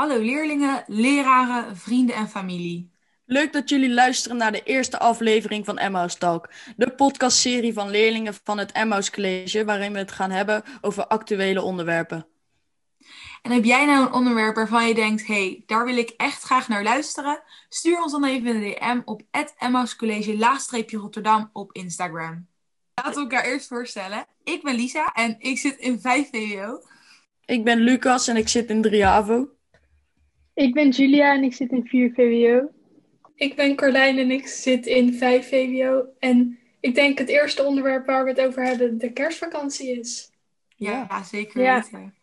Hallo leerlingen, leraren, vrienden en familie. Leuk dat jullie luisteren naar de eerste aflevering van Emmaus Talk, de podcastserie van leerlingen van het Emmaus College, waarin we het gaan hebben over actuele onderwerpen. En heb jij nou een onderwerp waarvan je denkt, hé, hey, daar wil ik echt graag naar luisteren? Stuur ons dan even een DM op het College laagstreepje Rotterdam op Instagram. Laten we elkaar eerst voorstellen. Ik ben Lisa en ik zit in 5 VWO. Ik ben Lucas en ik zit in 3 AVO. Ik ben Julia en ik zit in 4 VWO. Ik ben Carlijn en ik zit in 5 VWO. En ik denk het eerste onderwerp waar we het over hebben de kerstvakantie is. Ja, ja zeker ja. weten.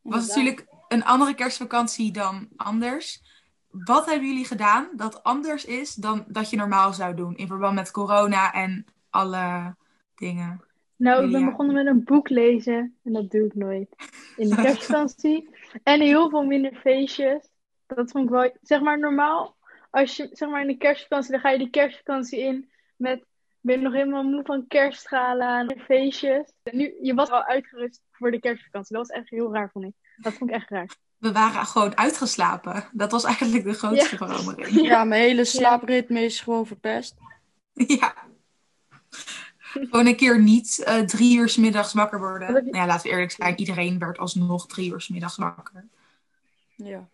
was natuurlijk een andere kerstvakantie dan anders. Wat hebben jullie gedaan dat anders is dan dat je normaal zou doen in verband met corona en alle dingen? Nou, ik ben begonnen met een boek lezen en dat doe ik nooit. In de kerstvakantie. en heel veel minder feestjes. Dat vond ik wel, zeg maar normaal, als je, zeg maar in de kerstvakantie, dan ga je die kerstvakantie in met, ben je nog helemaal moe van kerststralen en feestjes. En nu, je was al uitgerust voor de kerstvakantie. Dat was echt heel raar, vond ik. Dat vond ik echt raar. We waren gewoon uitgeslapen. Dat was eigenlijk de grootste ja. verandering. Ja, mijn hele slaapritme is gewoon verpest. Ja. Gewoon een keer niet uh, drie uur s middags wakker worden. Nou ja, laten we eerlijk zijn, iedereen werd alsnog drie uur s middags wakker. Ja.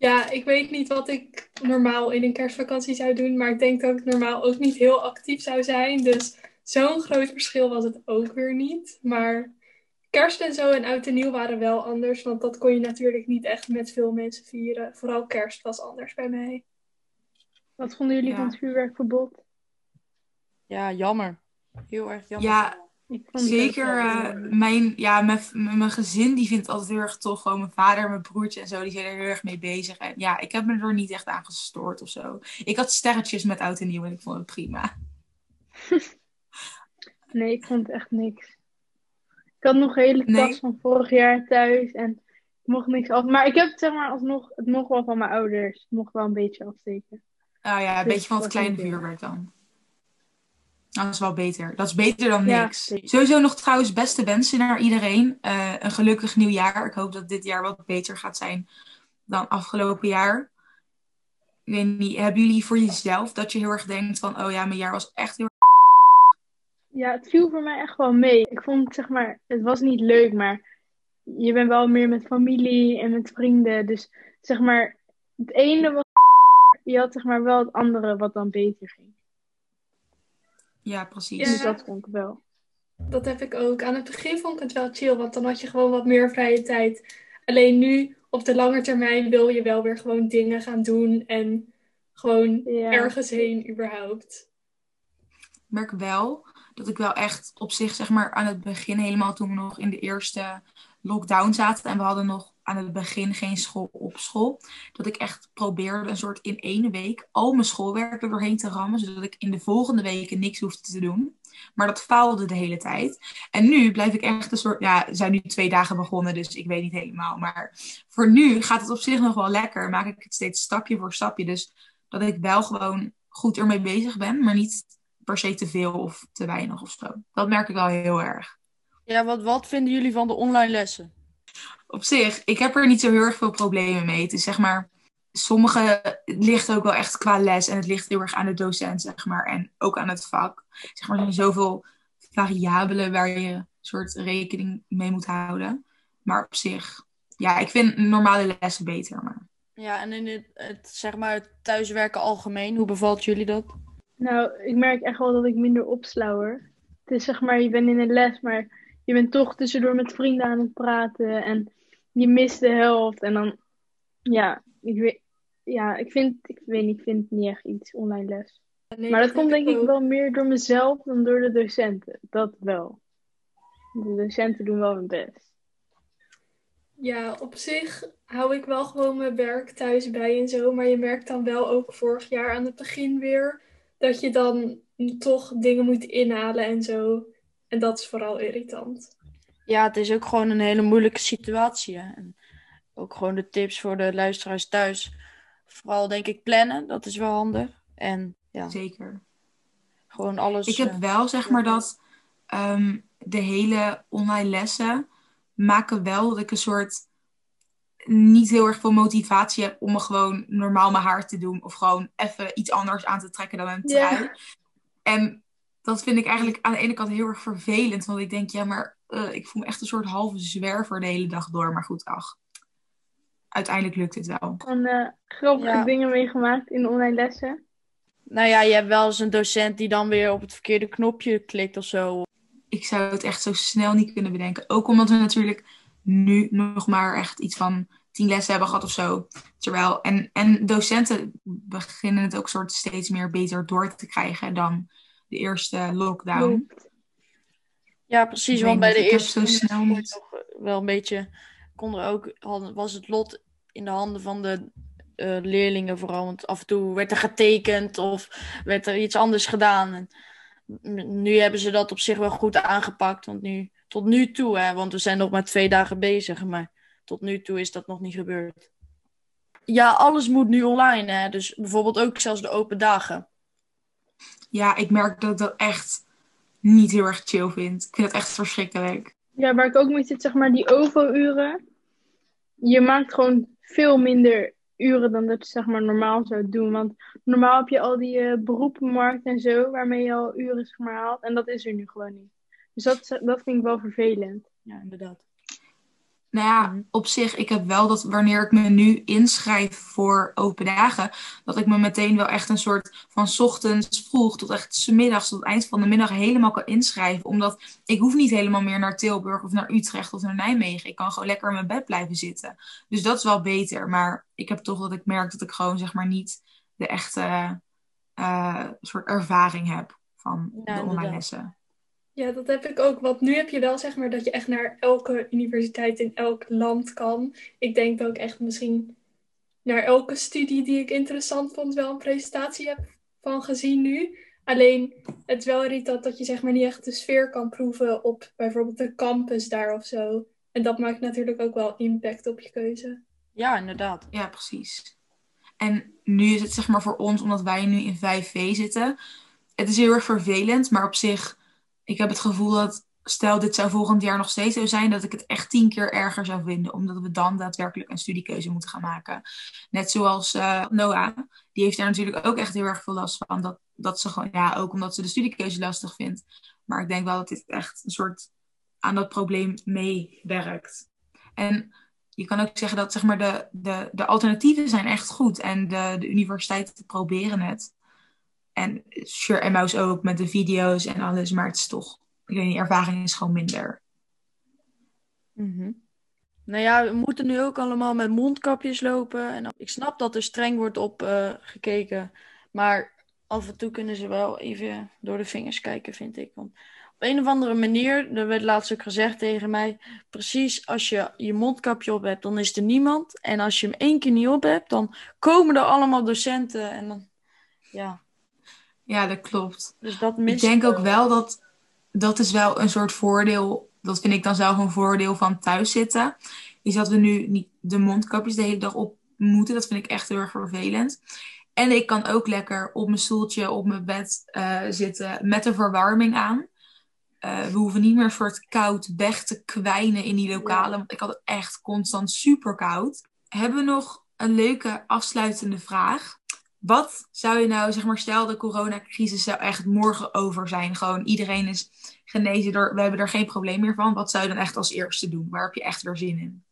Ja, ik weet niet wat ik normaal in een kerstvakantie zou doen, maar ik denk dat ik normaal ook niet heel actief zou zijn. Dus zo'n groot verschil was het ook weer niet. Maar kerst en zo en oud en nieuw waren wel anders, want dat kon je natuurlijk niet echt met veel mensen vieren. Vooral kerst was anders bij mij. Wat vonden jullie van het vuurwerkverbod? Ja, jammer. Heel erg jammer. Ja, Zeker, uh, mijn, ja, mijn, mijn gezin die vindt het altijd heel erg tof. Gewoon mijn vader, mijn broertje en zo, die zijn er heel erg mee bezig. En ja, ik heb me er niet echt aan gestoord of zo. Ik had sterretjes met oud en nieuw en ik vond het prima. nee, ik vond het echt niks. Ik had nog een hele tas van vorig jaar thuis en ik mocht niks af. Maar ik heb het zeg maar alsnog, het mocht wel van mijn ouders. Het mocht wel een beetje afsteken. Oh ja, een dus beetje van het kleine vuurwerk dan. Dat is wel beter. Dat is beter dan niks. Sowieso nog trouwens beste wensen naar iedereen. Uh, een gelukkig nieuwjaar. Ik hoop dat dit jaar wat beter gaat zijn dan afgelopen jaar. Ik weet niet, hebben jullie voor jezelf dat je heel erg denkt van... Oh ja, mijn jaar was echt heel erg... Ja, het viel voor mij echt wel mee. Ik vond, zeg maar, het was niet leuk, maar je bent wel meer met familie en met vrienden. Dus, zeg maar, het ene was... Je had, zeg maar, wel het andere wat dan beter ging. Ja, precies. Ja. Dus dat vond ik wel. Dat heb ik ook. Aan het begin vond ik het wel chill, want dan had je gewoon wat meer vrije tijd. Alleen nu, op de lange termijn, wil je wel weer gewoon dingen gaan doen en gewoon ergens heen überhaupt. Ik merk wel dat ik wel echt op zich, zeg maar, aan het begin, helemaal toen we nog in de eerste lockdown zaten en we hadden nog aan het begin geen school op school. Dat ik echt probeerde een soort in één week al mijn schoolwerk er doorheen te rammen. Zodat ik in de volgende weken niks hoefde te doen. Maar dat faalde de hele tijd. En nu blijf ik echt een soort. Ja, we zijn nu twee dagen begonnen, dus ik weet niet helemaal. Maar voor nu gaat het op zich nog wel lekker. Maak ik het steeds stapje voor stapje. Dus dat ik wel gewoon goed ermee bezig ben, maar niet per se te veel of te weinig of zo. Dat merk ik wel heel erg. Ja, wat, wat vinden jullie van de online lessen? Op zich, ik heb er niet zo heel erg veel problemen mee. Het is zeg maar, sommige ligt ook wel echt qua les en het ligt heel erg aan de docent, zeg maar, en ook aan het vak. Zeg maar, er zijn zoveel variabelen waar je een soort rekening mee moet houden. Maar op zich, ja, ik vind normale lessen beter. Maar... Ja, en in het, het, zeg maar, het thuiswerken algemeen, hoe bevalt jullie dat? Nou, ik merk echt wel dat ik minder opslauwer. Het is zeg maar, je bent in een les, maar je bent toch tussendoor met vrienden aan het praten en je mist de helft. En dan, ja, ik weet, ja, ik vind, ik weet niet, ik vind niet echt iets online les. maar dat, komt denk ik, wel meer door mezelf dan door de docenten. Dat wel. De docenten doen wel hun best. Ja, op zich hou ik wel gewoon mijn werk thuis bij en zo. Maar je merkt dan wel ook vorig jaar aan het begin weer dat je dan toch dingen moet inhalen en zo. En dat is vooral irritant. Ja, het is ook gewoon een hele moeilijke situatie. En ook gewoon de tips voor de luisteraars thuis. Vooral denk ik plannen, dat is wel handig. En ja. Zeker. Gewoon alles. Ik heb eh, wel zeg maar dat um, de hele online lessen maken wel dat ik een soort niet heel erg veel motivatie heb om me gewoon normaal mijn haar te doen. Of gewoon even iets anders aan te trekken dan een trui. En dat vind ik eigenlijk aan de ene kant heel erg vervelend. Want ik denk, ja, maar uh, ik voel me echt een soort halve zwerver de hele dag door. Maar goed, ach. Uiteindelijk lukt het wel. En uh, grappige dingen meegemaakt in de online lessen? Nou ja, je hebt wel eens een docent die dan weer op het verkeerde knopje klikt of zo. Ik zou het echt zo snel niet kunnen bedenken. Ook omdat we natuurlijk nu nog maar echt iets van tien lessen hebben gehad of zo. Terwijl, en, en docenten beginnen het ook soort steeds meer beter door te krijgen dan de eerste lockdown. Ja, precies. Want bij de eerste snel niet. wel een beetje kon er ook, was het lot in de handen van de uh, leerlingen vooral. Want af en toe werd er getekend of werd er iets anders gedaan. En nu hebben ze dat op zich wel goed aangepakt. Want nu, tot nu toe, hè, want we zijn nog maar twee dagen bezig. Maar tot nu toe is dat nog niet gebeurd. Ja, alles moet nu online. Hè? Dus bijvoorbeeld ook zelfs de open dagen. Ja, ik merk dat dat echt niet heel erg chill vind. Ik vind het echt verschrikkelijk. Ja, waar ik ook mee zit, zeg maar, die OVO-uren. Je maakt gewoon veel minder uren dan dat je zeg maar, normaal zou doen. Want normaal heb je al die uh, beroepenmarkt en zo, waarmee je al uren zeg maar, haalt. En dat is er nu gewoon niet. Dus dat, dat vind ik wel vervelend. Ja, inderdaad. Nou ja, mhm. op zich, ik heb wel dat wanneer ik me nu inschrijf voor open dagen, dat ik me meteen wel echt een soort van ochtends vroeg tot echt middags tot het eind van de middag helemaal kan inschrijven. Omdat ik hoef niet helemaal meer naar Tilburg of naar Utrecht of naar Nijmegen. Ik kan gewoon lekker in mijn bed blijven zitten. Dus dat is wel beter. Maar ik heb toch dat ik merk dat ik gewoon zeg maar niet de echte uh, soort ervaring heb van de online lessen. Ja, dat heb ik ook. Want nu heb je wel zeg maar dat je echt naar elke universiteit in elk land kan. Ik denk dat ik echt misschien naar elke studie die ik interessant vond wel een presentatie heb van gezien nu. Alleen het is wel irritant dat je zeg maar niet echt de sfeer kan proeven op bijvoorbeeld de campus daar of zo. En dat maakt natuurlijk ook wel impact op je keuze. Ja, inderdaad. Ja, precies. En nu is het zeg maar voor ons, omdat wij nu in 5V zitten. Het is heel erg vervelend, maar op zich ik heb het gevoel dat, stel dit zou volgend jaar nog steeds zo zijn, dat ik het echt tien keer erger zou vinden. Omdat we dan daadwerkelijk een studiekeuze moeten gaan maken. Net zoals uh, Noah, die heeft daar natuurlijk ook echt heel erg veel last van. Dat, dat ze gewoon, ja, ook omdat ze de studiekeuze lastig vindt. Maar ik denk wel dat dit echt een soort aan dat probleem meewerkt. En je kan ook zeggen dat zeg maar, de, de, de alternatieven zijn echt goed. En de, de universiteiten proberen het. En sure, Emmaus ook met de video's en alles, maar het is toch, ik weet niet, ervaring is gewoon minder. Mm Nou ja, we moeten nu ook allemaal met mondkapjes lopen. En ik snap dat er streng wordt op uh, gekeken. Maar af en toe kunnen ze wel even door de vingers kijken, vind ik. Want op een of andere manier, dat werd laatst ook gezegd tegen mij, precies als je je mondkapje op hebt, dan is er niemand. En als je hem één keer niet op hebt, dan komen er allemaal docenten. En dan, ja, ja, dat klopt. Dus dat ik denk ook wel dat dat is wel een soort voordeel. Dat vind ik dan zelf een voordeel van thuis zitten. Is dat we nu niet de mondkapjes de hele dag op moeten. Dat vind ik echt heel erg vervelend. En ik kan ook lekker op mijn stoeltje, op mijn bed uh, zitten met de verwarming aan. Uh, we hoeven niet meer een soort koud weg te kwijnen in die lokalen. Want ik had het echt constant super koud. Hebben we nog een leuke afsluitende vraag? Wat zou je nou, zeg maar, stel de coronacrisis zou echt morgen over zijn. Gewoon iedereen is genezen, door, we hebben er geen probleem meer van. Wat zou je dan echt als eerste doen? Waar heb je echt weer zin in?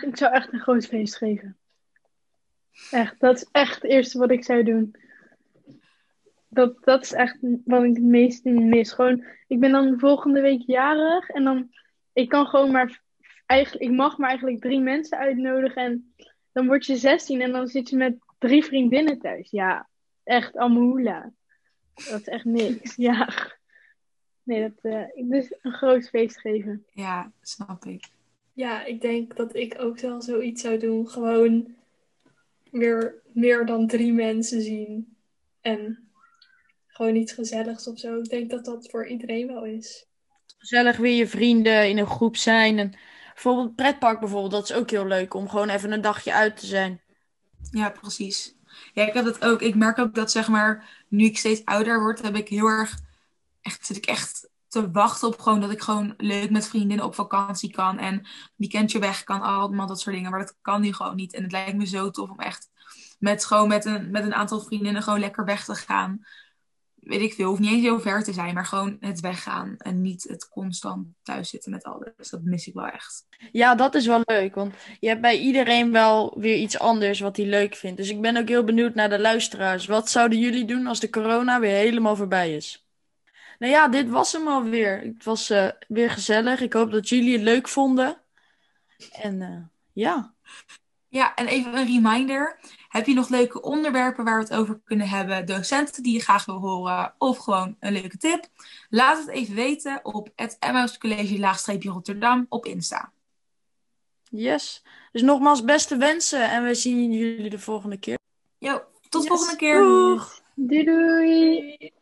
Ik zou echt een groot feest geven. Echt, dat is echt het eerste wat ik zou doen. Dat, dat is echt wat ik het meest mis. Gewoon, ik ben dan volgende week jarig en dan, ik kan gewoon maar, eigenlijk, ik mag maar eigenlijk drie mensen uitnodigen en dan word je 16 en dan zit je met drie vriendinnen thuis. Ja, echt amoula. Dat is echt niks. Ja. Nee, dat, uh, dus een groot feest geven. Ja, snap ik. Ja, ik denk dat ik ook wel zoiets zou doen. Gewoon weer meer dan drie mensen zien. En gewoon iets gezelligs of zo. Ik denk dat dat voor iedereen wel is. Gezellig weer je vrienden in een groep zijn. En bijvoorbeeld pretpark bijvoorbeeld, dat is ook heel leuk om gewoon even een dagje uit te zijn. Ja, precies. Ja, ik heb dat ook. Ik merk ook dat zeg maar, nu ik steeds ouder word, heb ik heel erg, echt, zit ik echt te wachten op gewoon dat ik gewoon leuk met vriendinnen op vakantie kan. En weekendje weg kan, allemaal dat soort dingen. Maar dat kan nu gewoon niet. En het lijkt me zo tof om echt met, gewoon met, een, met een aantal vriendinnen gewoon lekker weg te gaan. Weet ik veel, hoeft niet eens heel ver te zijn, maar gewoon het weggaan. En niet het constant thuis zitten met alles. Dat mis ik wel echt. Ja, dat is wel leuk. Want je hebt bij iedereen wel weer iets anders wat hij leuk vindt. Dus ik ben ook heel benieuwd naar de luisteraars. Wat zouden jullie doen als de corona weer helemaal voorbij is? Nou ja, dit was hem alweer. Het was uh, weer gezellig. Ik hoop dat jullie het leuk vonden. En uh, ja. Ja, en even een reminder. Heb je nog leuke onderwerpen waar we het over kunnen hebben? Docenten die je graag wil horen? Of gewoon een leuke tip? Laat het even weten op het Emmaus College Rotterdam op Insta. Yes. Dus nogmaals beste wensen en we zien jullie de volgende keer. Jo, tot de volgende keer. Doei doei.